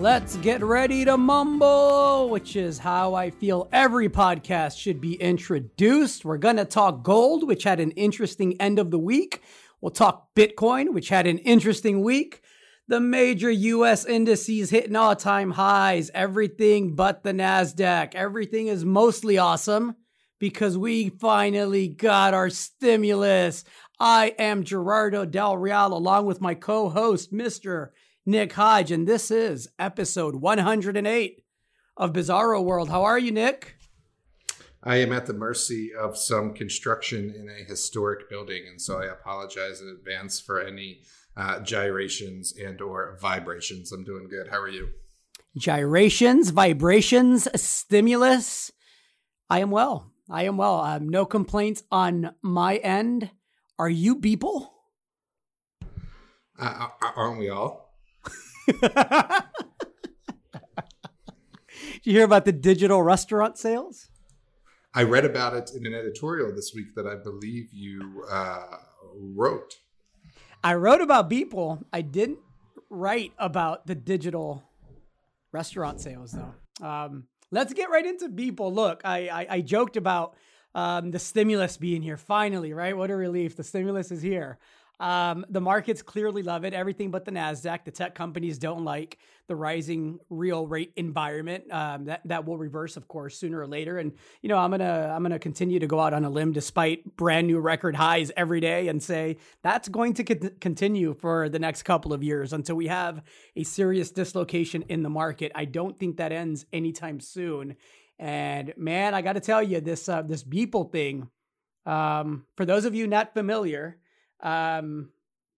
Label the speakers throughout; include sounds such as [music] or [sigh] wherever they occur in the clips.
Speaker 1: Let's get ready to mumble, which is how I feel every podcast should be introduced. We're going to talk gold, which had an interesting end of the week. We'll talk Bitcoin, which had an interesting week. The major US indices hitting all time highs, everything but the NASDAQ. Everything is mostly awesome because we finally got our stimulus. I am Gerardo Del Real, along with my co host, Mr. Nick Hodge, and this is episode 108 of Bizarro World. How are you, Nick?
Speaker 2: I am at the mercy of some construction in a historic building, and so I apologize in advance for any uh, gyrations and or vibrations. I'm doing good. How are you?
Speaker 1: Gyrations, vibrations, stimulus. I am well. I am well. Um, no complaints on my end. Are you Beeple?
Speaker 2: Uh, aren't we all?
Speaker 1: Did you hear about the digital restaurant sales?
Speaker 2: I read about it in an editorial this week that I believe you uh, wrote.
Speaker 1: I wrote about Beeple. I didn't write about the digital restaurant sales, though. Um, let's get right into Beeple. Look, I, I, I joked about um, the stimulus being here finally, right? What a relief. The stimulus is here. Um, the markets clearly love it. Everything but the Nasdaq. The tech companies don't like the rising real rate environment. Um, that that will reverse, of course, sooner or later. And you know, I'm gonna I'm gonna continue to go out on a limb despite brand new record highs every day, and say that's going to co- continue for the next couple of years until we have a serious dislocation in the market. I don't think that ends anytime soon. And man, I got to tell you, this uh, this Beeple thing. Um, for those of you not familiar, um,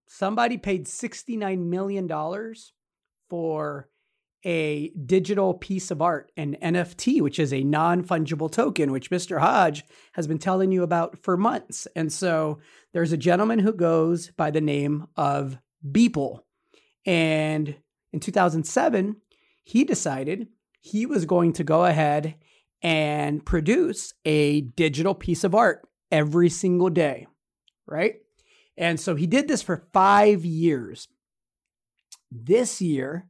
Speaker 1: somebody paid sixty nine million dollars for a digital piece of art, an NFT, which is a non fungible token, which Mr. Hodge has been telling you about for months. And so there's a gentleman who goes by the name of Beeple, and in 2007, he decided he was going to go ahead and produce a digital piece of art every single day, right? And so he did this for five years. This year,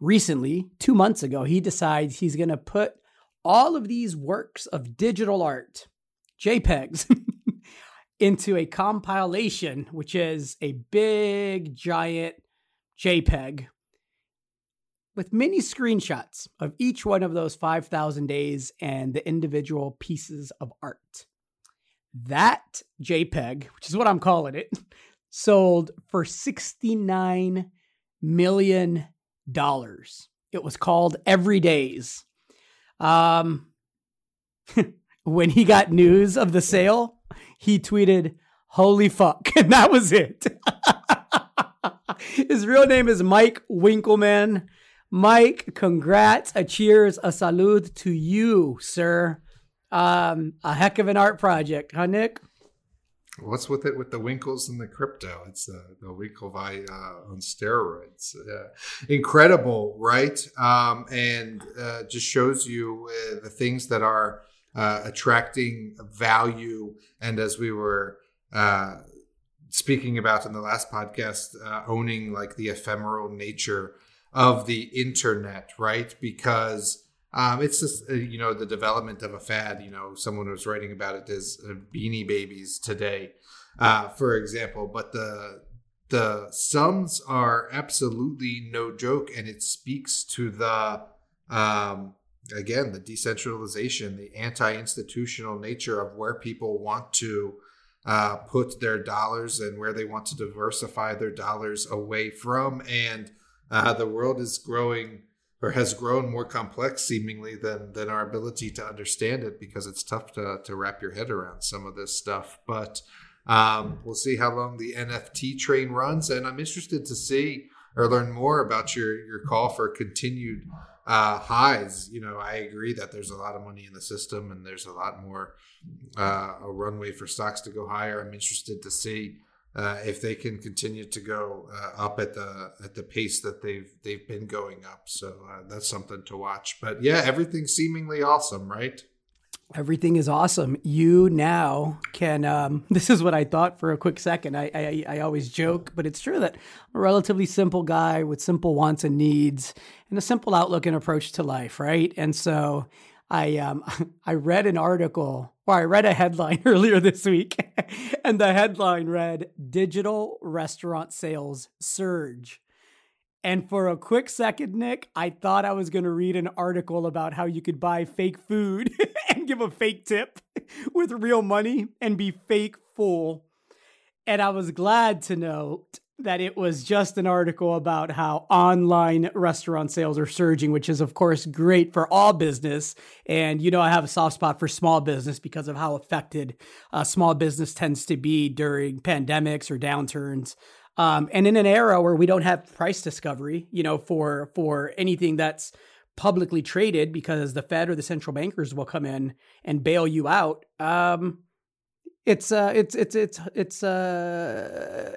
Speaker 1: recently, two months ago, he decides he's going to put all of these works of digital art, JPEGs, [laughs] into a compilation, which is a big, giant JPEG with many screenshots of each one of those 5,000 days and the individual pieces of art. That JPEG, which is what I'm calling it, [laughs] sold for $69 million. It was called Everydays. Um, [laughs] when he got news of the sale, he tweeted, Holy fuck. [laughs] And that was it. His real name is Mike Winkelmann. Mike, congrats, a cheers, a salute to you, sir. Um, a heck of an art project, huh, Nick?
Speaker 2: What's with it with the Winkles and the crypto? It's uh, the Winklevi uh, on steroids. Uh, incredible, right? Um, and uh, just shows you uh, the things that are uh, attracting value. And as we were speaking about in the last podcast, owning like the ephemeral nature of the internet, right? Because um, it's just uh, you know the development of a fad. You know, someone was writing about it as uh, Beanie Babies today, uh, for example. But the the sums are absolutely no joke, and it speaks to the um, again the decentralization, the anti-institutional nature of where people want to uh, put their dollars and where they want to diversify their dollars away from, and uh, the world is growing or has grown more complex seemingly than than our ability to understand it because it's tough to to wrap your head around some of this stuff. But um, we'll see how long the NFT train runs, and I'm interested to see or learn more about your your call for continued uh, highs. You know, I agree that there's a lot of money in the system, and there's a lot more uh, a runway for stocks to go higher. I'm interested to see uh, if they can continue to go uh, up at the at the pace that they've they've been going up. So uh, that's something to watch. But yeah, everything's seemingly awesome, right?
Speaker 1: Everything is awesome. You now can. Um, [laughs] this is what I thought for a quick second. I, I I always joke, but it's true that I'm a relatively simple guy with simple wants and needs and a simple outlook and approach to life, right? And so I um [laughs] I read an article or I read a headline [laughs] earlier this week, [laughs] and the headline read "Digital Restaurant Sales Surge." And for a quick second, Nick, I thought I was going to read an article about how you could buy fake food and give a fake tip with real money and be fake full. And I was glad to note that it was just an article about how online restaurant sales are surging, which is, of course, great for all business. And, you know, I have a soft spot for small business because of how affected uh, small business tends to be during pandemics or downturns. Um, and in an era where we don't have price discovery, you know, for for anything that's publicly traded, because the Fed or the central bankers will come in and bail you out. Um, it's uh, it's it's it's it's uh,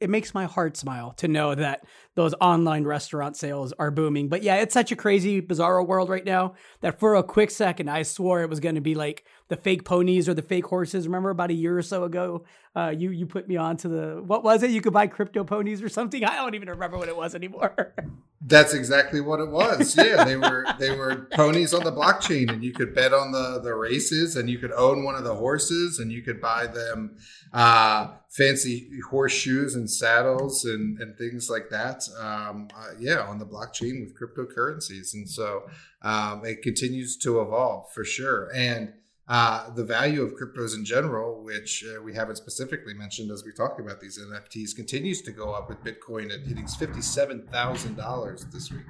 Speaker 1: it makes my heart smile to know that those online restaurant sales are booming. But yeah, it's such a crazy, bizarre world right now that for a quick second, I swore it was going to be like the fake ponies or the fake horses. Remember about a year or so ago, uh, you you put me on to the what was it? You could buy crypto ponies or something. [laughs] I don't even remember what it was anymore. [laughs]
Speaker 2: That's exactly what it was. Yeah, they were they were [laughs] ponies on the blockchain, and you could bet on the the races, and you could own one of the horses, and you could buy them uh, fancy horseshoes and saddles and and things like that. Um, uh, yeah, on the blockchain with cryptocurrencies, and so um, it continues to evolve for sure, and uh, the value of cryptos in general, which uh, we haven't specifically mentioned as we talk about these NFTs, continues to go up with Bitcoin at hitting fifty-seven thousand dollars this week.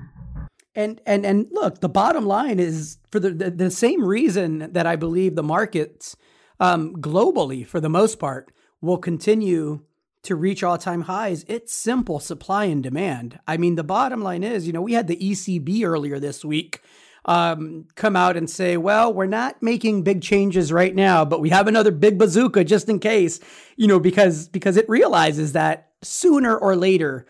Speaker 1: And and and look, the bottom line is for the the, the same reason that I believe the markets um, globally, for the most part, will continue to reach all-time highs. It's simple supply and demand. I mean, the bottom line is, you know, we had the ECB earlier this week um, come out and say, well, we're not making big changes right now, but we have another big bazooka just in case, you know, because because it realizes that sooner or later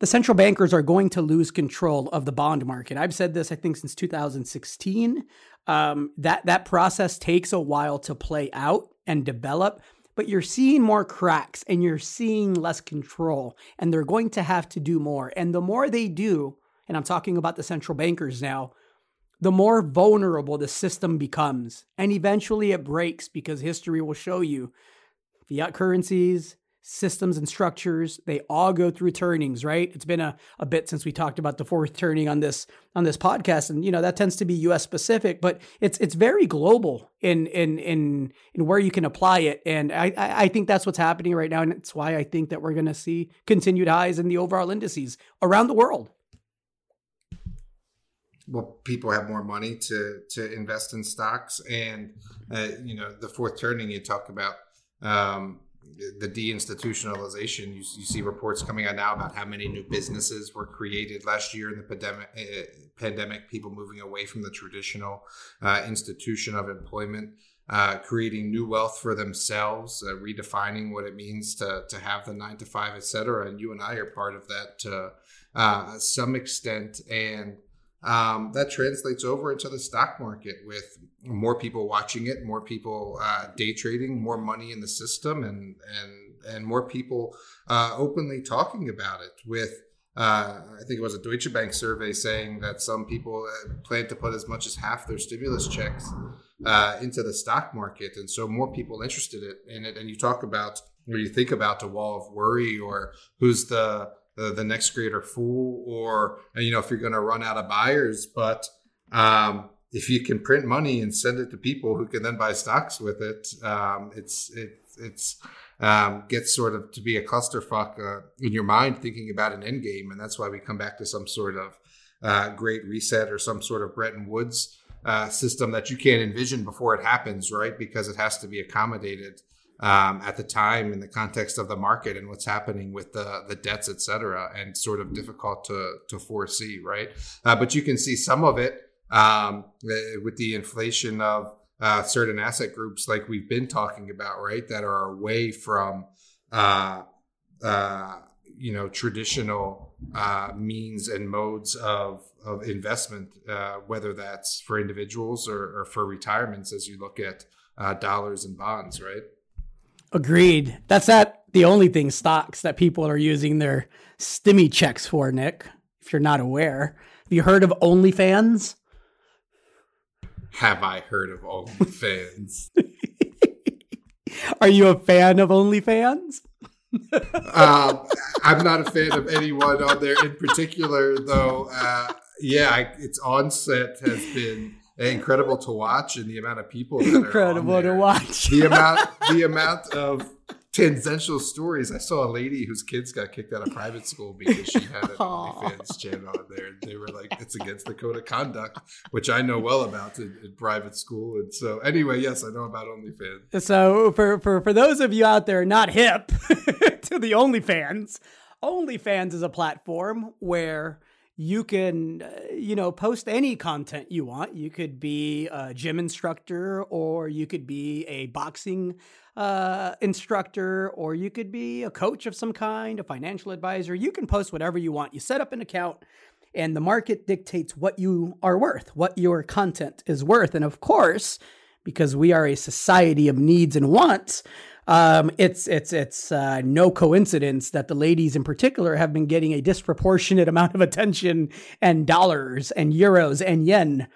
Speaker 1: the central bankers are going to lose control of the bond market. I've said this, I think, since 2016. Um, that that process takes a while to play out and develop, but you're seeing more cracks and you're seeing less control, and they're going to have to do more. And the more they do, and I'm talking about the central bankers now, the more vulnerable the system becomes. And eventually it breaks because history will show you fiat currencies, systems and structures, they all go through turnings, right? It's been a, a bit since we talked about the fourth turning on this on this podcast. And you know, that tends to be US specific, but it's it's very global in in in in where you can apply it. And I I think that's what's happening right now. And it's why I think that we're gonna see continued highs in the overall indices around the world
Speaker 2: well, people have more money to to invest in stocks, and uh, you know the fourth turning you talk about um, the deinstitutionalization. You, you, see reports coming out now about how many new businesses were created last year in the pandemic. Uh, pandemic, people moving away from the traditional uh, institution of employment. Uh, creating new wealth for themselves, uh, redefining what it means to to have the nine to five, et cetera. And you and I are part of that to uh, some extent. And um, that translates over into the stock market with more people watching it, more people uh, day trading, more money in the system, and and and more people uh, openly talking about it. With uh, I think it was a Deutsche Bank survey saying that some people uh, plan to put as much as half their stimulus checks uh, into the stock market, and so more people interested in it. And you talk about, or you think about the wall of worry, or who's the the, the next greater fool or you know if you're going to run out of buyers. But um, if you can print money and send it to people who can then buy stocks with it um, it's it, it's um, gets sort of to be a clusterfuck uh, in your mind thinking about an end game. And that's why we come back to some sort of uh, great reset or some sort of Bretton Woods uh, system that you can't envision before it happens right? Because it has to be accommodated um, at the time in the context of the market and what's happening with the the debts, et cetera, and sort of difficult to to foresee, right? Uh, but you can see some of it um, with the inflation of uh, certain asset groups, like we've been talking about, right, that are away from uh, uh you know traditional uh, means and modes of of investment, uh, whether that's for individuals or, or, for retirements, as you look at uh, dollars and bonds, right?
Speaker 1: Agreed. That's not the only thing stocks that people are using their stimmy checks for, Nick. If you're not aware, have you heard of OnlyFans?
Speaker 2: Have I heard of OnlyFans? [laughs]
Speaker 1: are you a fan of OnlyFans?
Speaker 2: uh, I'm not a fan of anyone on there in particular, though. Uh, yeah, I, its onset has been incredible to watch, and the amount of people
Speaker 1: incredible to watch.
Speaker 2: the amount, [laughs] the amount of tangential stories. I saw a lady whose kids got kicked out of private school because she had an OnlyFans channel on there. They were like, it's against the code of conduct, which I know well about in, in, private school. And so, anyway, yes, I know about OnlyFans.
Speaker 1: So, for for for those of you out there not hip [laughs] to the OnlyFans, OnlyFans is a platform where you can uh, you know post any content you want. You could be a gym instructor or you could be a boxing uh, instructor or you could be a coach of some kind a financial advisor. You can post whatever you want. You set up an account and the market dictates what you are worth what your content is worth. And of course because we are a society of needs and wants um, it's it's it's uh, no coincidence that the ladies in particular have been getting a disproportionate [laughs] amount of attention and dollars and euros and yen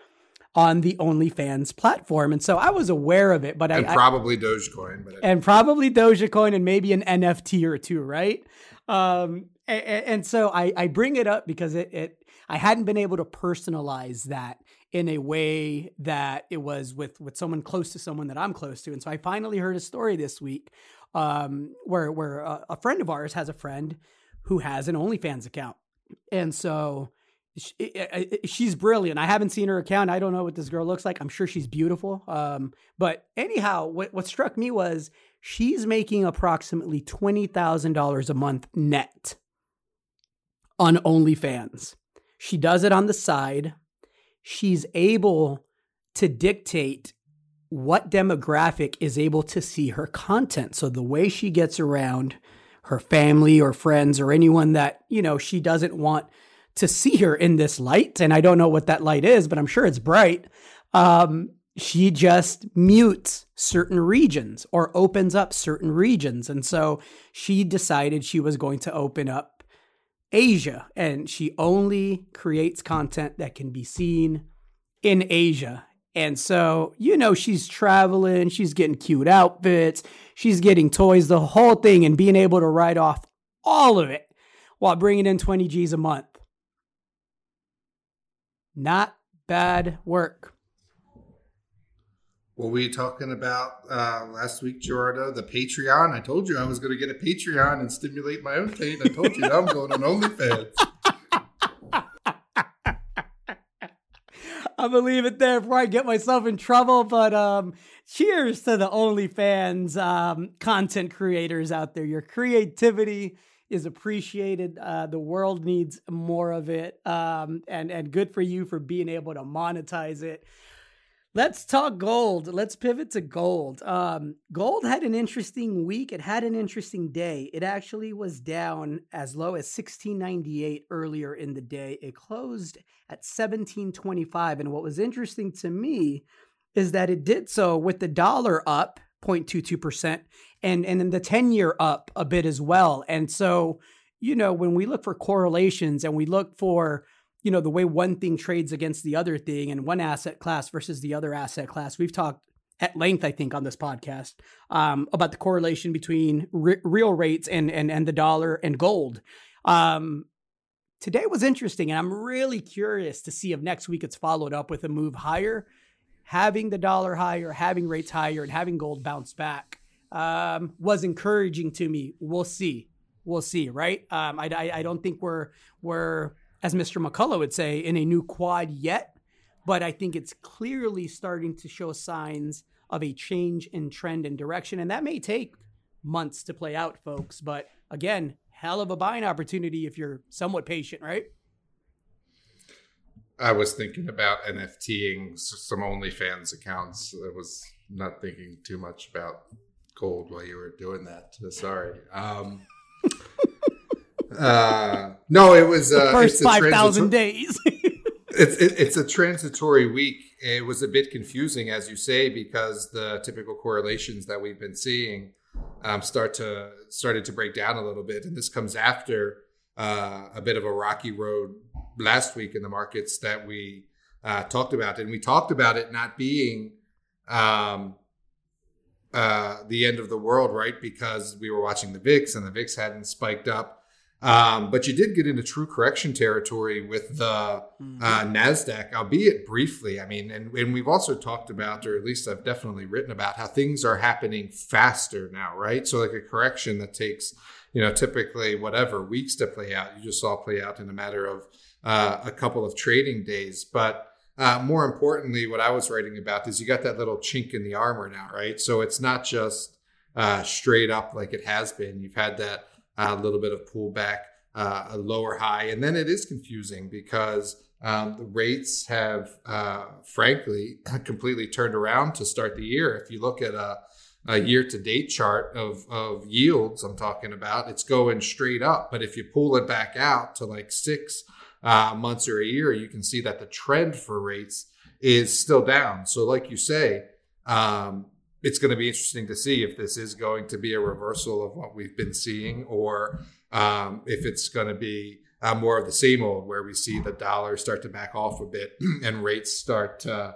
Speaker 1: on the OnlyFans platform, and so I was aware of it, but
Speaker 2: and
Speaker 1: I
Speaker 2: probably I, Dogecoin, but
Speaker 1: and probably Dogecoin and maybe an NFT or two, right? Um, and, and so I I bring it up because it it I hadn't been able to personalize that in a way that it was with with someone close to someone that I'm close to. And so I finally heard a story this week um, where where a, a, friend of ours has a friend who has an OnlyFans account, and so. She, she's brilliant. I haven't seen her account. I don't know what this girl looks like. I'm sure she's beautiful. Um, but anyhow, what, what struck me was she's making approximately $20,000 a month net on OnlyFans. She does it on the side she's able to dictate what demographic is able to see her content. So the way she gets around her family or friends or anyone that, you know, she doesn't want to see her in this light, and I don't know what that light is, but I'm sure it's bright. Um, she just mutes certain regions or opens up certain regions. And so she decided she was going to open up Asia, and she only creates content that can be seen in Asia. And so, you know, she's traveling, she's getting cute outfits, she's getting toys, the whole thing, and being able to write off all of it while bringing in 20 G's a month. Not bad work.
Speaker 2: What were you talking about uh, last week, Gerardo? The Patreon. I told you I was going to get a Patreon and stimulate my own pain. I told you I'm going on OnlyFans. [laughs]
Speaker 1: I'm gonna leave it there before I get myself in trouble. But um, cheers to the OnlyFans um, content creators out there. Your creativity is appreciated. Uh, the world needs more of it, um, and and good for you for being able to monetize it. Let's talk gold. Let's pivot to gold. Um, gold had an interesting week. It had an interesting day. It actually was down as low as 1698 earlier in the day. It closed at 1725. And what was interesting to me is that it did so with the dollar up 0.22% and, and then the 10 year up a bit as well. And so, you know, when we look for correlations and we look for you know the way one thing trades against the other thing and one asset class versus the other asset class. We've talked at length i think on this podcast um, about the correlation between re- real rates and, and and the dollar and gold. Um, today was interesting and i'm really curious to see if next week it's followed up with a move higher having the dollar higher having rates higher and having gold bounce back. Um, was encouraging to me. We'll see. We'll see right? Um, I, I, I don't think we're we're as Mr. McCullough would say, in a new quad yet, but I think it's clearly starting to show signs of a change in trend and direction. And that may take months to play out, folks. But again, hell of a buying opportunity if you're somewhat patient, right?
Speaker 2: I was thinking about NFTing some OnlyFans accounts. I was not thinking too much about gold while you were doing that. Sorry. Um, uh, no, it was
Speaker 1: the
Speaker 2: uh,
Speaker 1: first
Speaker 2: it's
Speaker 1: five thousand days. [laughs]
Speaker 2: it's it, it's a transitory week. It was a bit confusing, as you say, because the typical correlations that we've been seeing um, start to started to break down a little bit, and this comes after uh, a bit of a rocky road last week in the markets that we uh, talked about, and we talked about it not being um, uh, the end of the world, right? Because we were watching the VIX, and the VIX hadn't spiked up. Um, but you did get into true correction territory with the
Speaker 1: Mm-hmm.
Speaker 2: uh, Nasdaq, albeit briefly. I mean, and, and we've also talked about, or at least I've definitely written about, how things are happening faster now, right? So like a correction that takes, you know, typically whatever weeks to play out, you just saw play out in a matter of uh, a couple of trading days. But uh, more importantly, what I was writing about is you got that little chink in the armor now, right? So it's not just uh, straight up like it has been. You've had that a little bit of pullback, uh, a lower high, and then it is confusing because um, the rates have, uh, frankly, [clears throat] completely turned around to start the year. If you look at a, a year-to-date chart of of yields, I'm talking about, it's going straight up. But if you pull it back out to like six uh, months or a year, you can see that the trend for rates is still down. So, like you say. Um, it's going to be interesting to see if this is going to be a reversal of what we've been seeing or um, if it's going to be uh, more of the same old where we see the dollar start to back off a bit [clears throat] and rates start to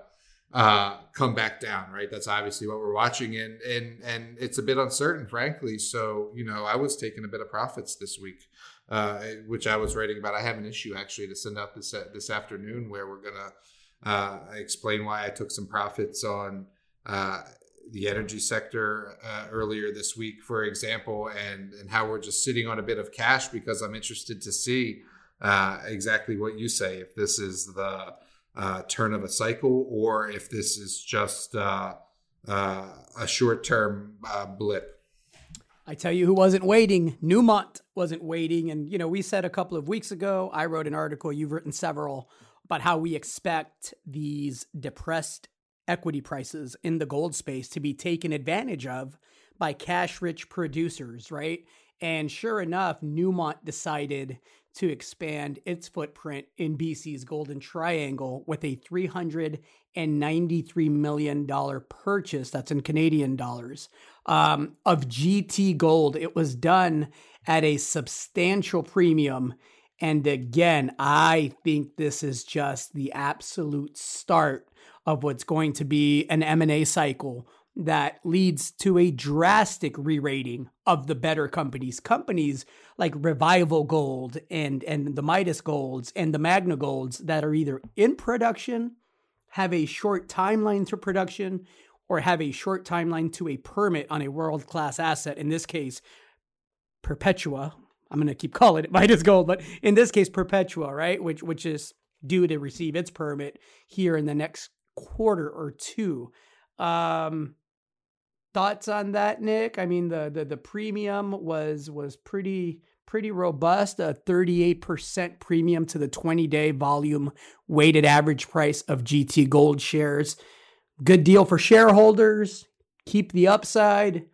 Speaker 2: uh, come back down right? That's obviously what we're watching and and and it's a bit uncertain frankly. So you know i was taking a bit of profits this week uh, which i was writing about. I have an issue actually to send out this this afternoon where we're going to uh, explain why i took some profits on uh, the energy sector uh, earlier this week, for example, and and how we're just sitting on a bit of cash because I'm interested to see uh, exactly what you say if this is the uh, turn of a cycle or if this is just uh, uh, a short term uh, blip.
Speaker 1: I tell you who wasn't waiting. Newmont wasn't waiting. And, you know, we said a couple of weeks ago, I wrote an article, you've written several, about how we expect these depressed equity prices in the gold space to be taken advantage of by cash rich producers, right? And sure enough, Newmont decided to expand its footprint in BC's Golden Triangle with a $393 million purchase, that's in Canadian dollars, um, of GT Gold. It was done at a substantial premium. And again, I think this is just the absolute start of what's going to be an M&A cycle that leads to a drastic re-rating of the better companies. Companies like revival gold and and the midas golds and the magna golds that are either in production have a short timeline to production or have a short timeline to a permit on a world-class asset in this case perpetua. I'm going to keep calling it [laughs] midas gold but in this case perpetua right? Which which is due to receive its permit here in the next quarter or two. Um, thoughts on that, Nick? I mean, the the the premium was was pretty pretty robust, a 38% premium to the 20-day volume weighted average price of GT Gold shares. Good deal for shareholders. Keep the upside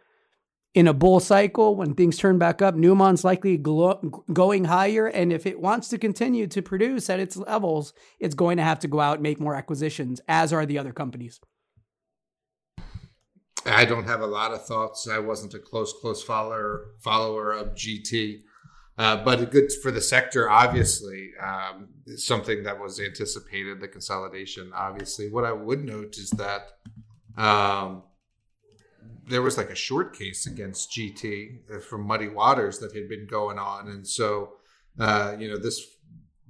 Speaker 1: in a bull cycle when things turn back up. Newmont's likely glo- going higher, and if it wants to continue to produce at its levels, it's going to have to go out and make more acquisitions, as are the other companies.
Speaker 2: I don't have a lot of thoughts. I wasn't a close, close follower follower of GT, uh, but good for the sector. Obviously, um, something that was anticipated. The consolidation. Obviously, what I would note is that um, there was like a short case against GT from Muddy Waters that had been going on, and so uh, you know this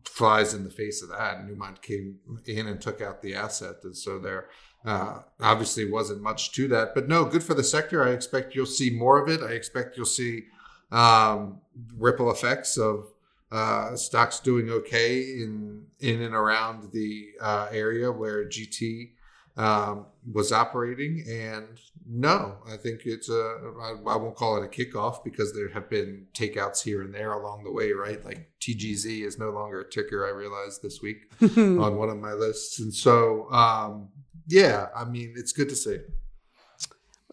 Speaker 2: flies in the face of that. Newmont came in and took out the asset, and so there uh, obviously wasn't much to that. But no, good for the sector. I expect you'll see more of it. I expect you'll see um, ripple effects of uh, stocks doing okay in in and around the uh, area where GT um, was operating. And no, I think it's a, I, I won't call it a kickoff because there have been takeouts here and there along the way, right? Like TGZ is no longer a ticker, I realized this week [laughs] on one of my lists. And so, um, yeah, I mean, it's good to see.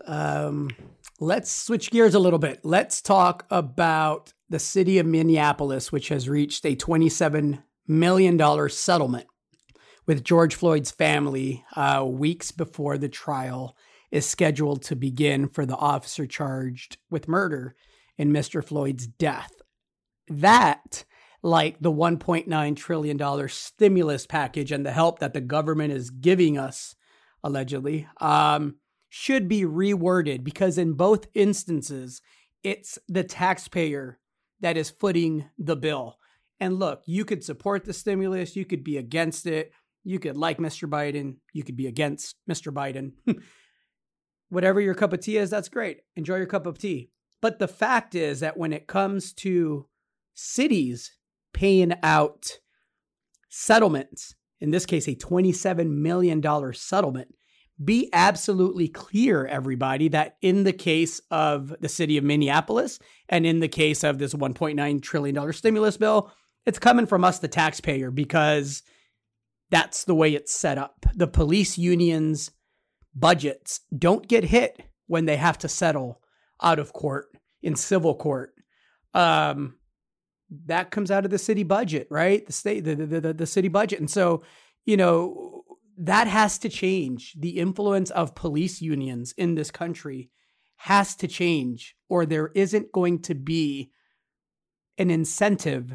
Speaker 1: Um, let's switch gears a little bit. Let's talk about the city of Minneapolis, which has reached a $27 million settlement with George Floyd's family uh, weeks before the trial is scheduled to begin for the officer charged with murder in Mr. Floyd's death. That, like the $1.9 trillion stimulus package and the help that the government is giving us, allegedly, um, should be reworded because in both instances, it's the taxpayer that is footing the bill. And look, you could support the stimulus, you could be against it, you could like Mr. Biden, you could be against Mr. Biden. [laughs] Whatever your cup of tea is, that's great. Enjoy your cup of tea. But the fact is that when it comes to cities paying out settlements, in this case, a $27 million settlement, be absolutely clear, everybody, that in the case of the city of Minneapolis and in the case of this $1.9 trillion stimulus bill, it's coming from us, the taxpayer, because that's the way it's set up. The police unions' budgets don't get hit when they have to settle out of court in civil court. Um, that comes out of the city budget, right? The state, the, the, the, the city budget. And so, you know, that has to change. The influence of police unions in this country has to change, or there isn't going to be an incentive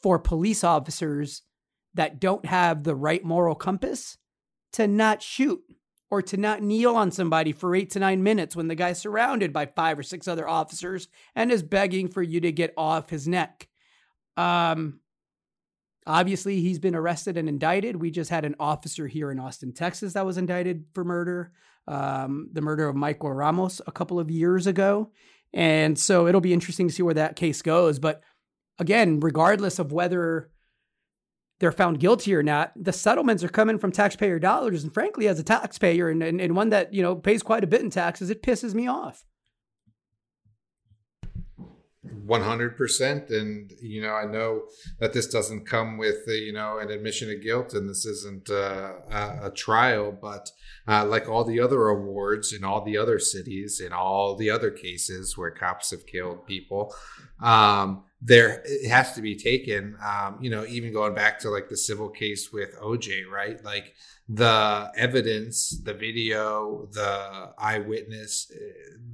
Speaker 1: for police officers that don't have the right moral compass to not shoot or to not kneel on somebody for eight to nine minutes when the guy's surrounded by five or six other officers and is begging for you to get off his neck. Um, obviously, he's been arrested and indicted. We just had an officer here in Austin, Texas, that was indicted for murder, um, the murder of Michael Ramos a couple of years ago. And so it'll be interesting to see where that case goes. But again, regardless of whether they're found guilty or not, the settlements are coming from taxpayer dollars. And frankly, as a taxpayer and, and, and one that, you know, pays quite a bit in taxes, it pisses me off.
Speaker 2: 100% and you know i know that this doesn't come with uh, you know an admission of guilt and this isn't uh, a, a, trial but uh, like all the other awards in all the other cities in all the other cases where cops have killed people um, there it has to be taken um, you know even going back to like the civil case with oj right like the evidence the video the eyewitness uh,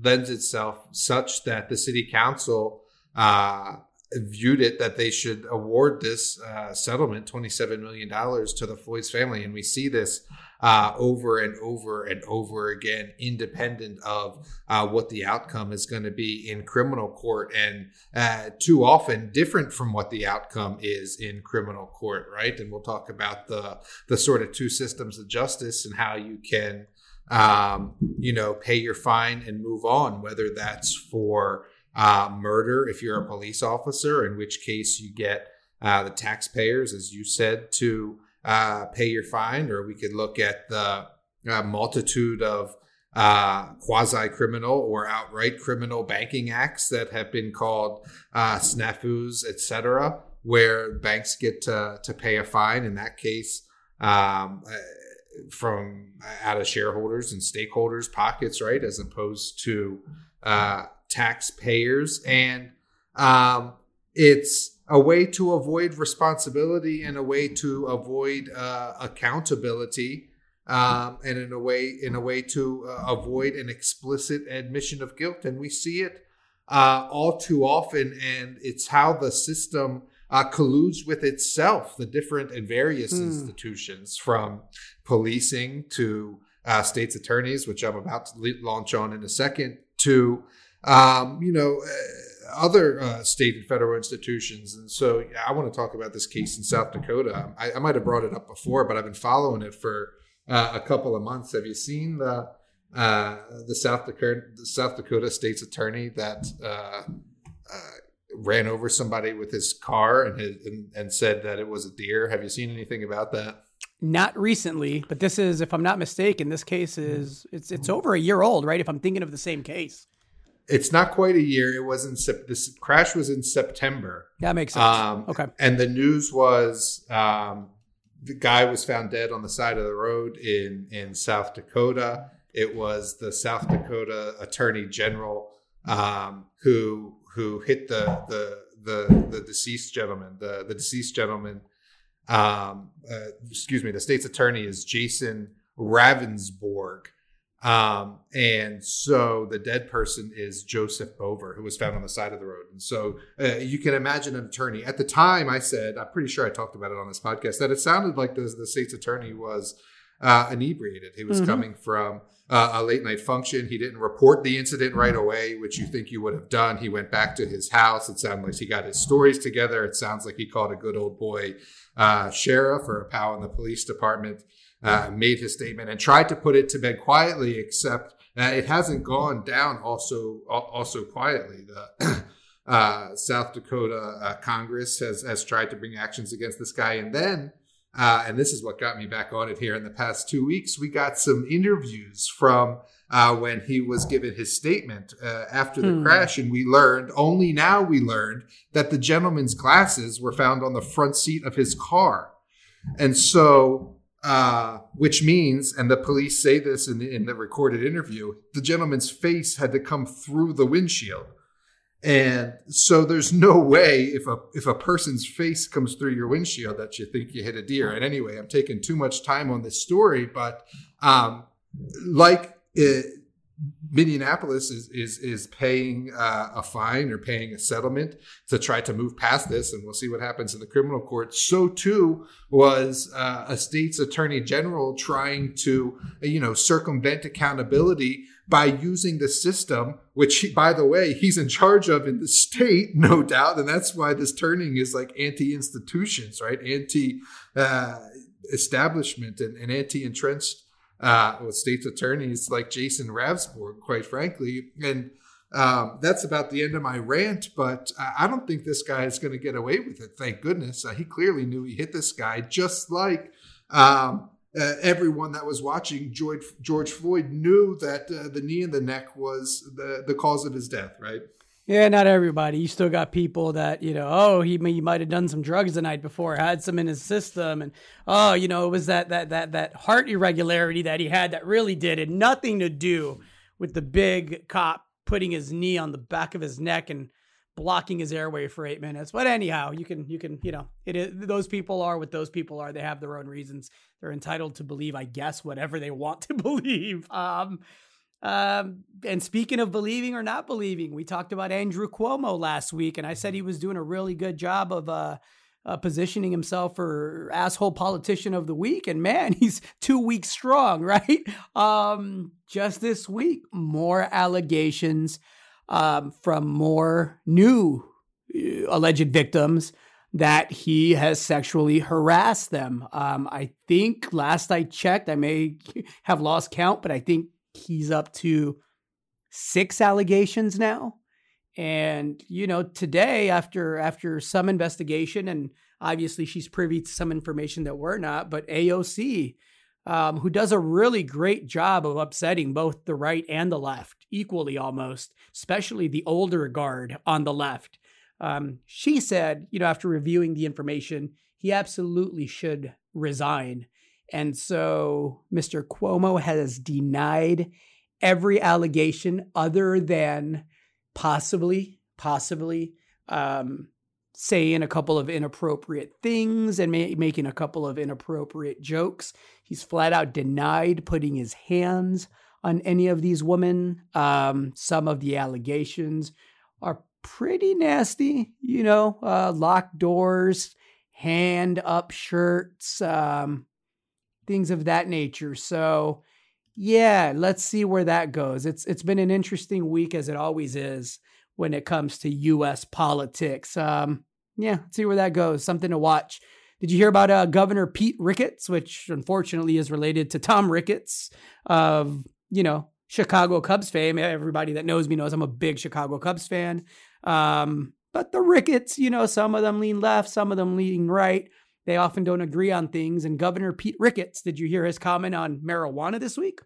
Speaker 2: lends itself such that the city council uh, viewed it that they should award this uh, settlement $27 million to the Floyd's family. And we see this uh, over and over and over again, independent of uh, what the outcome is going to be in criminal court, and uh, too often different from what the outcome is in criminal court, right? And we'll talk about the the sort of two systems of justice and how you can, um, you know, pay your fine and move on, whether that's for uh, murder if you're a police officer, in which case you get uh, the taxpayers, as you said, to uh, pay your fine, or we could look at the uh, multitude of uh, quasi criminal or outright criminal banking acts that have been called uh, snafus, etc., where banks get to, to pay a fine. In that case, um, from out of shareholders and stakeholders' pockets, right, as opposed to uh, taxpayers. And um, it's a way to avoid responsibility and a way to avoid uh, accountability. Um, and in a way, in a way to uh, avoid an explicit admission of guilt, and we see it uh, all too often. And it's how the system uh, colludes with itself, the different and various mm. institutions, from policing to uh, states attorneys, which I'm about to launch on in a second, to um, you know, uh, other uh, state and federal institutions. And so yeah, I want to talk about this case in South Dakota. I, I might have brought it up before, but I've been following it for uh, a couple of months. Have you seen the uh, the South Dakota the South Dakota state's attorney that uh, uh, ran over somebody with his car and, his, and and said that it was a deer? Have you seen anything about that?
Speaker 1: Not recently, but this is, if I'm not mistaken, this case is it's it's over a year old, right? If I'm thinking of the same case.
Speaker 2: It's not quite a year. It was in this crash was in September.
Speaker 1: That makes sense. Um, okay.
Speaker 2: And the news was um, the guy was found dead on the side of the road in in South Dakota. It was the South Dakota Attorney General um, who who hit the the the, the deceased gentleman. The the deceased gentleman, um, uh, excuse me, the state's attorney is Jason Ravnsborg. Um, and so the dead person is Joseph Boever, who was found on the side of the road. And so uh, you can imagine an attorney. At the time, I said, I'm pretty sure I talked about it on this podcast, that it sounded like the, the state's attorney was uh, inebriated. He was mm-hmm. coming from uh, a late night function. He didn't report the incident right away, which you think you would have done. He went back to his house. It sounded like he got his stories together. It sounds like he called a good old boy uh, sheriff or a pal in the police department uh, made his statement and tried to put it to bed quietly, except uh, it hasn't gone down also also quietly. The [clears throat] uh, South Dakota uh, Congress has has tried to bring actions against this guy, and then. Uh, and this is what got me back on it here in the past two weeks. We got some interviews from uh, when he was given his statement uh, after the hmm. crash, and we learned only now we learned that the gentleman's glasses were found on the front seat of his car, and so uh, which means, and the police say this in the, in the recorded interview, the gentleman's face had to come through the windshield. And so there's no way if a if a person's face comes through your windshield that you think you hit a deer. And anyway, I'm taking too much time on this story, but um, like it, Minneapolis is is is paying uh, a fine or paying a settlement to try to move past this, and we'll see what happens in the criminal court. So too was uh, a state's attorney general trying to you know circumvent accountability by using the system, which he, by the way he's in charge of in the state, [laughs] no doubt, and that's why this turning is like anti-institutions, right? Anti. Uh, establishment and, and anti-entrenched uh, with state's attorneys like Jason Ravnsborg, quite frankly. And um, that's about the end of my rant, but I don't think this guy is going to get away with it. Thank goodness. Uh, he clearly knew he hit this guy, just like um, uh, everyone that was watching George, George Floyd knew that uh, the knee in the neck was the, the cause of his death, right?
Speaker 1: Yeah, not everybody. You still got people that you know. Oh, he he might have done some drugs the night before, had some in his system, and oh, you know, it was that that that that heart irregularity that he had that really did it. Nothing to do with the big cop putting his knee on the back of his neck and blocking his airway for eight minutes. But anyhow, you can you can you know it is those people are what those people are. They have their own reasons. They're entitled to believe, I guess, whatever they want to [laughs] believe. Um, um, and speaking of believing or not believing, we talked about Andrew Cuomo last week, and I said he was doing a really good job of uh, uh, positioning himself for asshole politician of the week. And man, [laughs] he's two weeks strong, right? Um, just this week, more allegations um, from more new uh, alleged victims that he has sexually harassed them. Um, I think last I checked, I may [laughs] have lost count, but I think he's up to six allegations now. And you know, today after after some investigation, and obviously she's privy to some information that we're not, but AOC, um, who does a really great job of upsetting both the right and the left equally, almost, especially the older guard on the left. Um, she said, you know, after reviewing the information, he absolutely should resign and so Mr. Cuomo has denied every allegation other than possibly, possibly um, saying a couple of inappropriate things and ma- making a couple of inappropriate jokes. He's flat out denied putting his hands on any of these women. Um, some of the allegations are pretty nasty, you know, uh, locked doors, hand up shirts, um, things of that nature. So, yeah, let's see where that goes. It's it's been an interesting week as it always is when it comes to U.S. politics. Um, yeah, see where that goes. Something to watch. Did you hear about uh, Governor Pete Ricketts, which unfortunately is related to Tom Ricketts of you know Chicago Cubs fame? Everybody that knows me knows I'm a big Chicago Cubs fan. Um, but the Ricketts, you know, some of them lean left, some of them lean right. They often don't agree on things. And Governor Pete Ricketts, did you hear his comment on marijuana this week?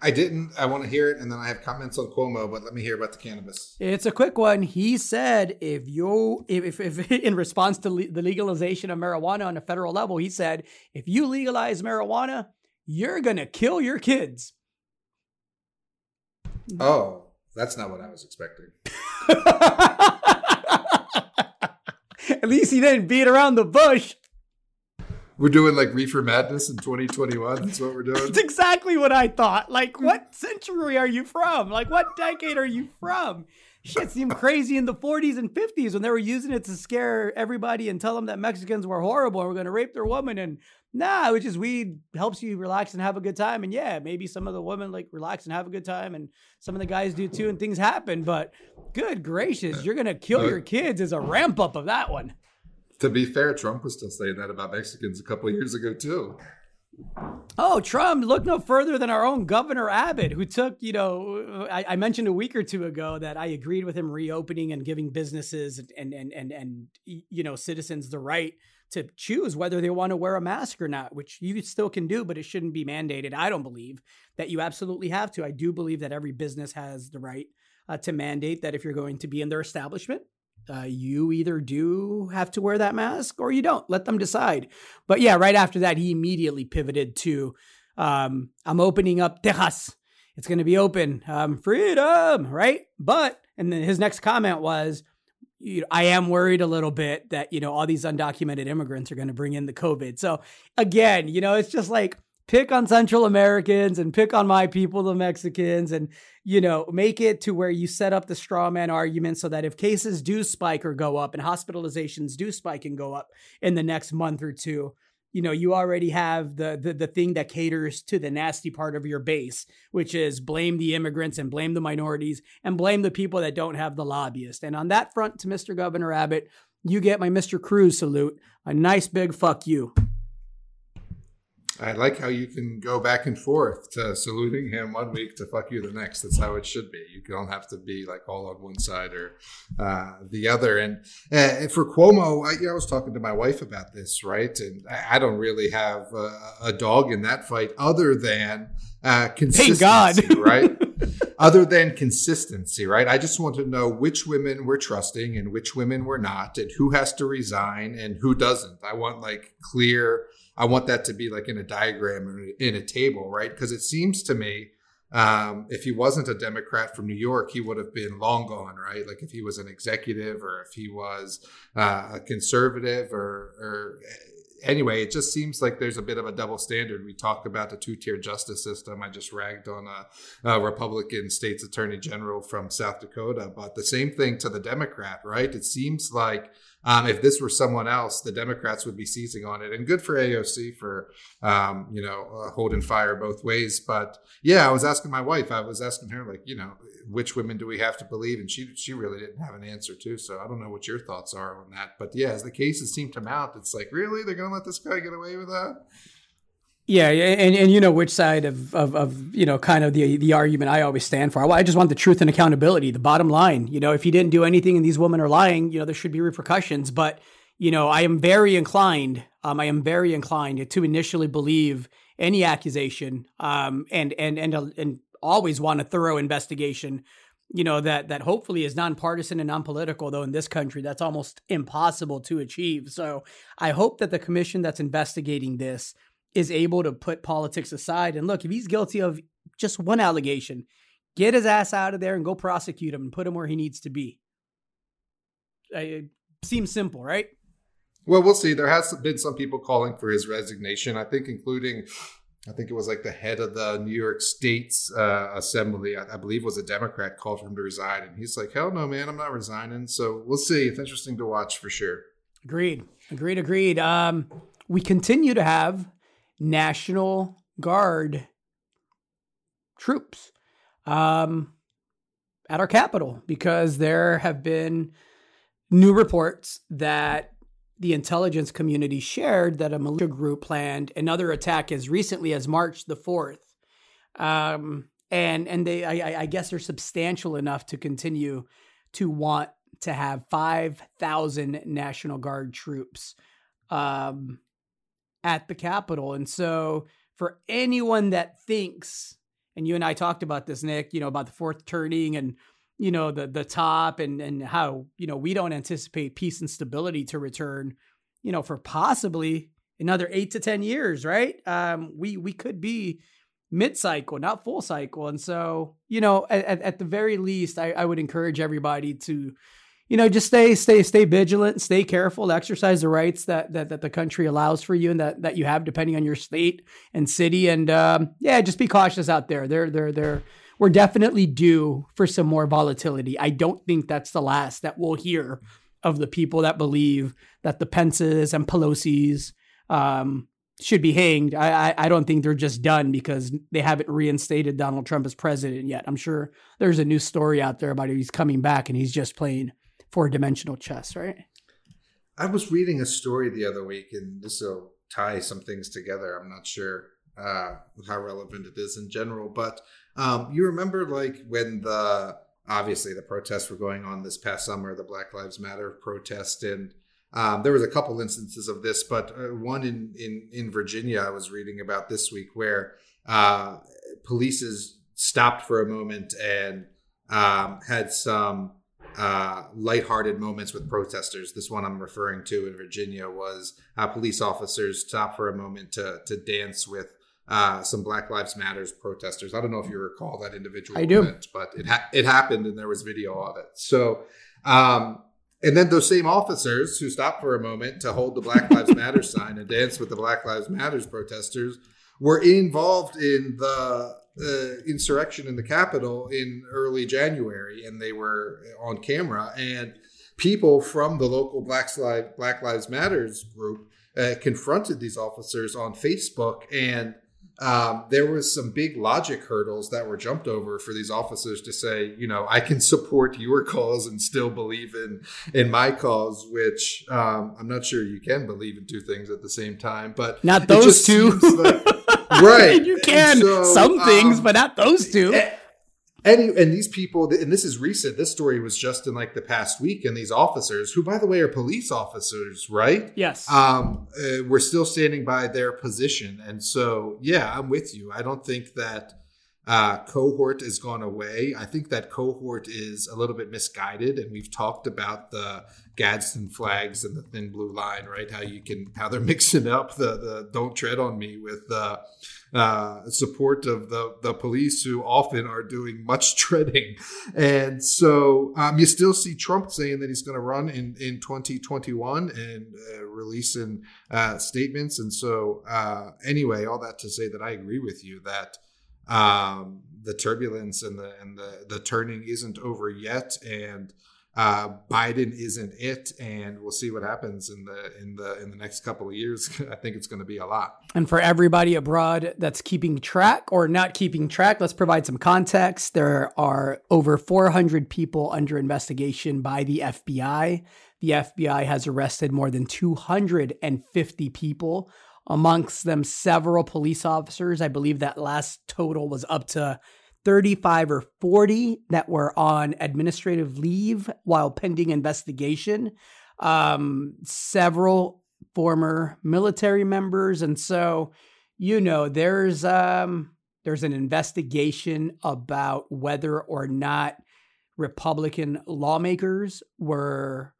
Speaker 2: I didn't. I want to hear it, and then I have comments on Cuomo. But let me hear about the cannabis.
Speaker 1: It's a quick one. He said, if you, if, if, if [laughs] in response to le- the legalization of marijuana on a federal level, he said, if you legalize marijuana, you're gonna kill your kids.
Speaker 2: Oh, that's not what I was expecting. [laughs]
Speaker 1: At least he didn't beat around the bush.
Speaker 2: We're doing like Reefer Madness in 2021. That's what we're doing.
Speaker 1: That's exactly what I thought. Like, what century are you from? Like, what decade are you from? Shit seemed crazy in the 40s and 50s when they were using it to scare everybody and tell them that Mexicans were horrible and were going to rape their woman. And nah, which is weed helps you relax and have a good time. And yeah, maybe some of the women like relax and have a good time, and some of the guys do too, and things happen. But good gracious, you're going to kill uh, your kids as a ramp up of that one.
Speaker 2: To be fair, Trump was still saying that about Mexicans a couple years ago too.
Speaker 1: Oh, Trump, look no further than our own Governor Abbott, who took, you know, I, I, mentioned a week or two ago that I agreed with him reopening and giving businesses and, and, and, and, you know, citizens the right to choose whether they want to wear a mask or not, which you still can do, but it shouldn't be mandated. I don't believe that you absolutely have to. I do believe that every business has the right uh, to mandate that if you're going to be in their establishment, uh, you either do have to wear that mask or you don't. Let them decide. But yeah, right after that, he immediately pivoted to um, I'm opening up Texas. It's going to be open. Um, freedom, right? But, and then his next comment was, you know, I am worried a little bit that, you know, all these undocumented immigrants are going to bring in the COVID. So again, you know, it's just like, pick on Central Americans and pick on my people, the Mexicans, and you know, make it to where you set up the straw man argument so that if cases do spike or go up and hospitalizations do spike and go up in the next month or two, you know, you already have the, the the thing that caters to the nasty part of your base, which is blame the immigrants and blame the minorities and blame the people that don't have the lobbyist. And on that front, to Mr. Governor Abbott, you get my Mr. Cruz salute, a nice big fuck you.
Speaker 2: I like how you can go back and forth to saluting him one week to fuck you the next. That's how it should be. You don't have to be like all on one side or uh, the other. And uh, for Cuomo, I, I, was talking to my wife about this, right? And I, I don't really have a dog in that fight other than uh, consistency, [laughs] right? other than consistency, right? I just want to know which women we're trusting and which women we're not, and who has to resign and who doesn't. I want like clear I want that to be like in a diagram or in a table, right? Because it seems to me, um, if he wasn't a Democrat from New York, he would have been long gone, right? Like if he was an executive or if he was uh, a conservative or, or anyway, it just seems like there's a bit of a double standard. We talk about the two tier justice system. I just ragged on a, a, Republican state's attorney general from South Dakota, but the same thing to the Democrat, right? It seems like um, if this were someone else, the Democrats would be seizing on it. And good for AOC for, um, you know, uh, holding fire both ways. But yeah, I was asking my wife, I was asking her, like, you know, which women do we have to believe? And she she really didn't have an answer too. So I don't know what your thoughts are on that. But yeah, as the cases seem to mount, it's like, really? They're going to let this guy get away with that?
Speaker 1: Yeah, and, and you know which side of, of, of you know kind of the the argument I always stand for. I just want the truth and accountability. The bottom line, you know, if he didn't do anything and these women are lying, you know, there should be repercussions. But you know, I am very inclined. Um, I am very inclined to initially believe any accusation. Um, and and and uh, and always want a thorough investigation. You know that that hopefully is nonpartisan and non-political. Though in this country, that's almost impossible to achieve. So I hope that the commission that's investigating this is able to put politics aside and look, if he's guilty of just one allegation, get his ass out of there and go prosecute him and put him where he needs to be. It seems simple, right?
Speaker 2: Well, we'll see. There has been some people calling for his resignation. I think, including, I think it was like the head of the New York State's uh, Assembly. I, I, believe was a Democrat called for him to resign, and he's like, "Hell no, man, I'm not resigning." So we'll see. It's interesting to watch for sure.
Speaker 1: Agreed. Agreed. Agreed. Um, we continue to have National Guard troops um, at our capital because there have been new reports that the intelligence community shared that a militia group planned another attack as recently as March the 4th. Um, and and they I, I guess they're substantial enough to continue to want to have 5,000 National Guard troops um, at the Capitol. And so, for anyone that thinks, and you and I talked about this, Nick, you know, about the fourth turning and you know the the top and and how you know we don't anticipate peace and stability to return, you know, for possibly another eight to ten years, right? Um, we we could be mid cycle, not full cycle. And so, you know, at, at the very least, I, I would encourage everybody to, you know, just stay, stay, stay vigilant, stay careful, to exercise the rights that, that, that the country allows for you and that, that you have depending on your state and city. And, um, yeah, just be cautious out there. They're, they're, they're, we're definitely due for some more volatility. I don't think that's the last that we'll hear of the people that believe that the Pences and Pelosi's, um, should be hanged. I, I, I don't think they're just done because they haven't reinstated Donald Trump as president yet. I'm sure there's a new story out there about he's coming back and he's just playing four dimensional chess, right?
Speaker 2: I was reading a story the other week, and this will tie some things together. I'm not sure uh, how relevant it is in general, but um, you remember like when the obviously the protests were going on this past summer, the Black Lives Matter protest, and um, there was a couple instances of this, but uh, one in, in in Virginia I was reading about this week where uh, police stopped for a moment and um, had some uh, lighthearted moments with protesters. This one I'm referring to in Virginia was uh, police officers stopped for a moment to to dance with uh, some Black Lives Matters protesters. I don't know if you recall that individual
Speaker 1: I do. event,
Speaker 2: but it ha- it happened and there was video of it. So. Um, and then those same officers who stopped for a moment to hold the Black Lives [laughs] Matter sign and dance with the Black Lives Matters protesters were involved in the uh, insurrection in the Capitol in early January, and they were on camera. And people from the local Black Lives, Black Lives Matters group uh, confronted these officers on Facebook and um, there was some big logic hurdles that were jumped over for these officers to say, you know, I can support your cause and still believe in in my cause, which um, I'm not sure you can believe in two things at the same time. But
Speaker 1: not those two,
Speaker 2: like, [laughs] right?
Speaker 1: you can so, some things, um, but not those two.
Speaker 2: Eh, and, and these people, and this is recent. This story was just in like the past week, and these officers, who by the way are police officers, right?
Speaker 1: Yes.
Speaker 2: Um, uh, we're still standing by their position, and so yeah, I'm with you. I don't think that uh, cohort has gone away. I think that cohort is a little bit misguided, and we've talked about the Gadsden flags and the thin blue line, right? How you can how they're [laughs] mixing up the the "Don't tread on me" with the uh, support of the the police, who often are doing much [laughs] treading, and so um, you still see Trump saying that he's going to run in in 2021 and uh, releasing uh, statements, and so uh, anyway, all that to say that I agree with you that um, the turbulence and the and the the turning isn't over yet, and uh, Biden isn't it, and we'll see what happens in the in the in the next couple of years. [laughs] I think it's going to be a lot.
Speaker 1: And for everybody abroad that's keeping track or not keeping track, let's provide some context. There are over 400 people under investigation by the FBI. The FBI has arrested more than 250 people amongst them several police officers. I believe that last total was up to 35 or 40 that were on administrative leave while pending investigation. Um, several former military members. And so, you know, there's um there's an investigation about whether or not Republican lawmakers were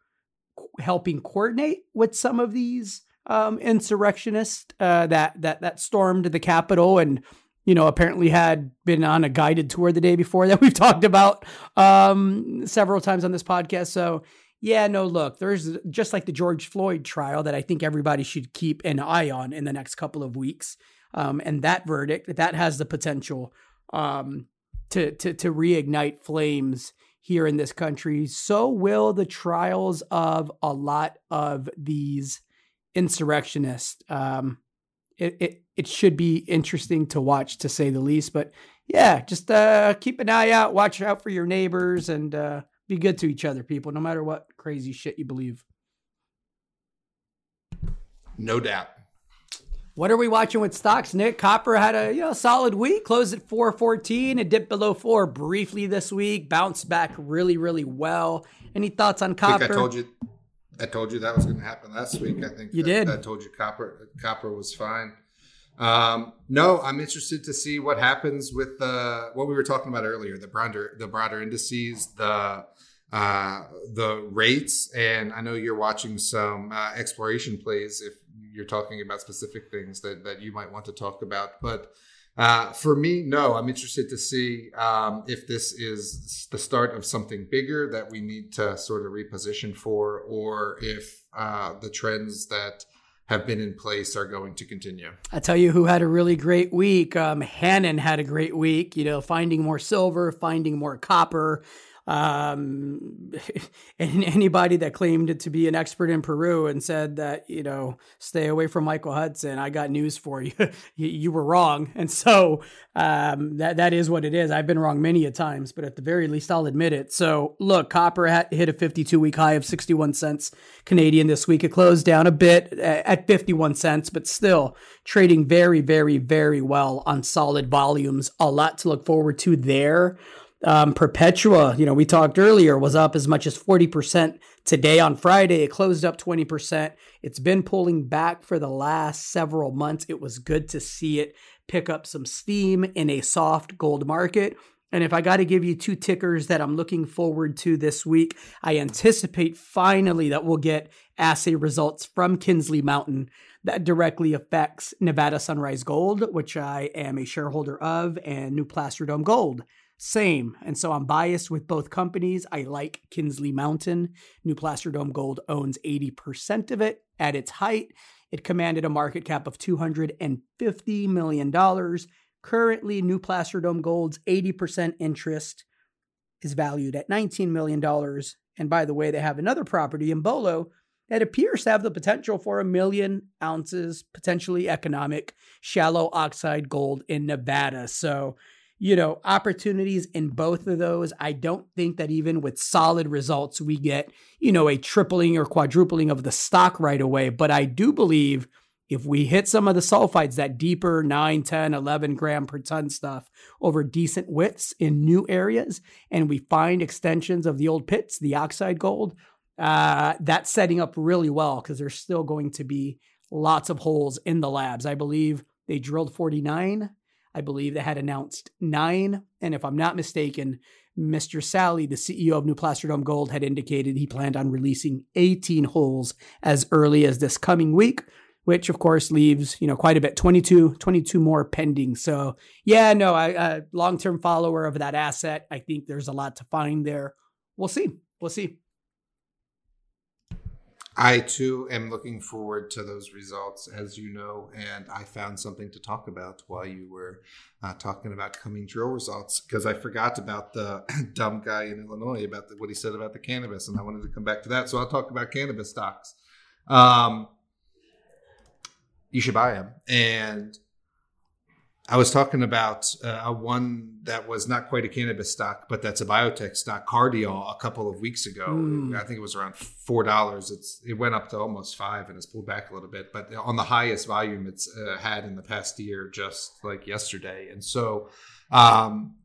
Speaker 1: helping coordinate with some of these um, insurrectionist uh, that that that stormed the Capitol and you know apparently had been on a guided tour the day before [laughs] that we've talked about um, several times on this podcast. So yeah, no, look, there's just like the George Floyd trial that I think everybody should keep an eye on in the next couple of weeks. Um, and that verdict that has the potential um, to to to reignite flames here in this country. So will the trials of a lot of these insurrectionists. Um, it, it it should be interesting to watch, to say the least. But yeah, just uh, keep an eye out, watch out for your neighbors, and uh, be good to each other, people, no matter what crazy shit you believe.
Speaker 2: No doubt.
Speaker 1: What are we watching with stocks, Nick? Copper had a you know, solid week, closed at 414. It dipped below four briefly this week, bounced back really, really well. Any thoughts on copper? I,
Speaker 2: I told you I told you that was going to happen last week. I think
Speaker 1: you
Speaker 2: that,
Speaker 1: did.
Speaker 2: I told you copper copper was fine. Um, no, I'm interested to see what happens with the what we were talking about earlier the broader the broader indices, the uh, the rates, and I know you're watching some uh, exploration plays if you're talking about specific things that that you might want to talk about, but Uh, for me, no. I'm interested to see um, if this is the start of something bigger that we need to sort of reposition for, or if uh, the trends that have been in place are going to continue.
Speaker 1: I tell you who had a really great week. Um, Hannan had a great week. You know, finding more silver, finding more copper. Um, [laughs] and anybody that claimed to be an expert in Peru and said that, you know, stay away from Michael Hudson, I got news for you. [laughs] you, were wrong. [laughs] And so um, that, that is what it is. I've been wrong many a times, but at the very least, I'll admit it. So look, copper hit a 52 week high of 61 cents Canadian this week. It closed down a bit at 51 cents, but still trading very, very, very well on solid volumes. A lot to look forward to there. Um, Perpetua, you know, we talked earlier, was up as much as 40% today on Friday. It closed up 20%. It's been pulling back for the last several months. It was good to see it pick up some steam in a soft gold market. And if I got to give you two tickers that I'm looking forward to this week, I anticipate finally that we'll get assay results from Kinsley Mountain that directly affects Nevada Sunrise Gold, which I am a shareholder of, and New Placer Dome Gold same. And so I'm biased with both companies. I like Kinsley Mountain. New Placer Dome Gold owns 80% of it. At its height, it commanded a market cap of $250 million. Currently, New Placer Dome Gold's 80% interest is valued at $19 million. And by the way, they have another property in Bolo that appears to have the potential for a million ounces, potentially economic, shallow oxide gold in Nevada. So you know, opportunities in both of those. I don't think that even with solid results, we get, you know, a tripling or quadrupling of the stock right away. But I do believe if we hit some of the sulfides, that deeper 9, 10, 11 gram per ton stuff over decent widths in new areas, and we find extensions of the old pits, the oxide gold, uh, that's setting up really well because there's still going to be lots of holes in the labs. I believe they drilled 49 I believe, that had announced nine. And if I'm not mistaken, Mr. Sali, the CEO of New Placer Dome Gold, had indicated he planned on releasing 18 holes as early as this coming week, which of course leaves, you know, quite a bit, 22, 22 more pending. So yeah, no, I, a long-term follower of that asset. I think there's a lot to find there. We'll see. We'll see.
Speaker 2: I too am looking forward to those results, as you know, and I found something to talk about while you were uh, talking about coming drill results because I forgot about the [clears throat] dumb guy in Illinois about the, what he said about the cannabis, and I wanted to come back to that. So I'll talk about cannabis stocks. Um, you should buy them, and I was talking about uh, a one that was not quite a cannabis stock, but that's a biotech stock, Cardiol, a couple of weeks ago. Mm. I think it was around four dollars. It's it went up to almost five, and it's pulled back a little bit. But on the highest volume it's uh, had in the past year, just like yesterday, and so um,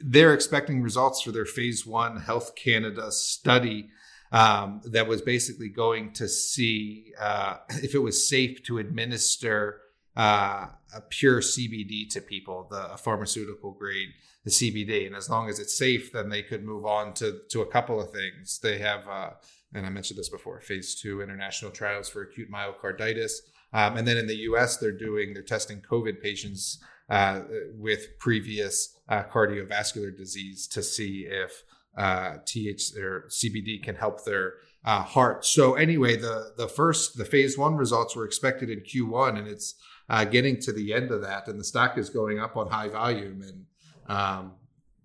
Speaker 2: they're expecting results for their phase one Health Canada study. Um, that was basically going to see uh, if it was safe to administer uh, a pure CBD to people, the pharmaceutical grade, the CBD, and as long as it's safe, then they could move on to to a couple of things. They have, uh, and I mentioned this before, phase two international trials for acute myocarditis, um, and then in the U.S. they're doing they're testing COVID patients uh, with previous uh, cardiovascular disease to see if uh, TH or CBD can help their uh, heart. So anyway, the the first the phase one results were expected in Q1, and it's uh, getting to the end of that, and the stock is going up on high volume. And um,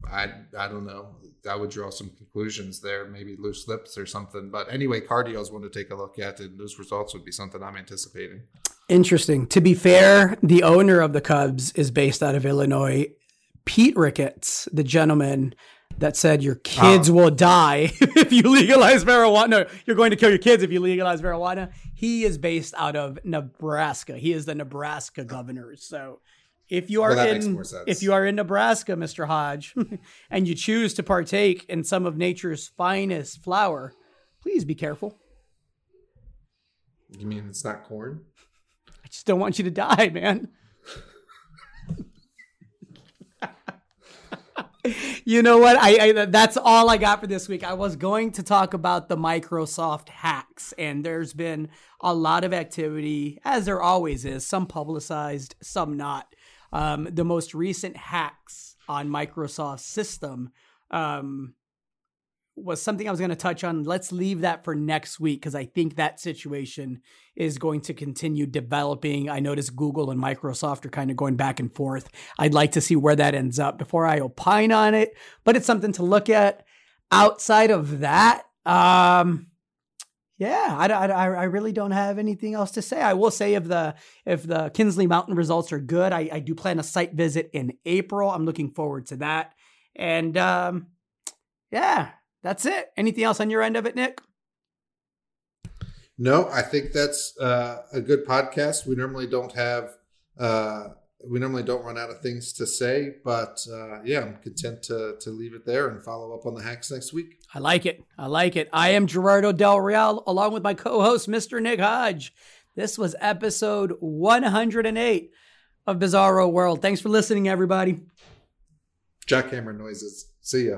Speaker 2: I I don't know. I would draw some conclusions there, maybe loose lips or something. But anyway, Cardiol's one to take a look at, and those results would be something I'm anticipating.
Speaker 1: Interesting. To be fair, the owner of the Cubs is based out of Illinois. Pete Ricketts, the gentleman that said your kids oh. will die [laughs] if you legalize marijuana. No, you're going to kill your kids if you legalize marijuana. He is based out of Nebraska. He is the Nebraska governor. So if you are well, in if you are in Nebraska, Mr. Hodge, [laughs] and you choose to partake in some of nature's finest flower, please be careful.
Speaker 2: You mean it's not corn?
Speaker 1: I just don't want you to die, man. You know what? I, I, that's all I got for this week. I was going to talk about the Microsoft hacks, and there's been a lot of activity, as there always is. Some publicized, some not. um, the most recent hacks on Microsoft's system um, was something I was going to touch on. Let's leave that for next week because I think that situation is going to continue developing. I noticed Google and Microsoft are kind of going back and forth. I'd like to see where that ends up before I opine on it, but it's something to look at. Outside of that, um, yeah, I, I, I really don't have anything else to say. I will say if the if the Kinsley Mountain results are good, I, I do plan a site visit in April. I'm looking forward to that. And um, yeah, that's it. Anything else on your end of it, Nick?
Speaker 2: No, I think that's uh, a good podcast. We normally don't have, uh, we normally don't run out of things to say, but uh, yeah, I'm content to to leave it there and follow up on the hacks next week.
Speaker 1: I like it. I like it. I am Gerardo Del Real, along with my co-host, Mr. Nick Hodge. This was episode 108 of Bizarro World. Thanks for listening, everybody.
Speaker 2: Jackhammer noises. See ya.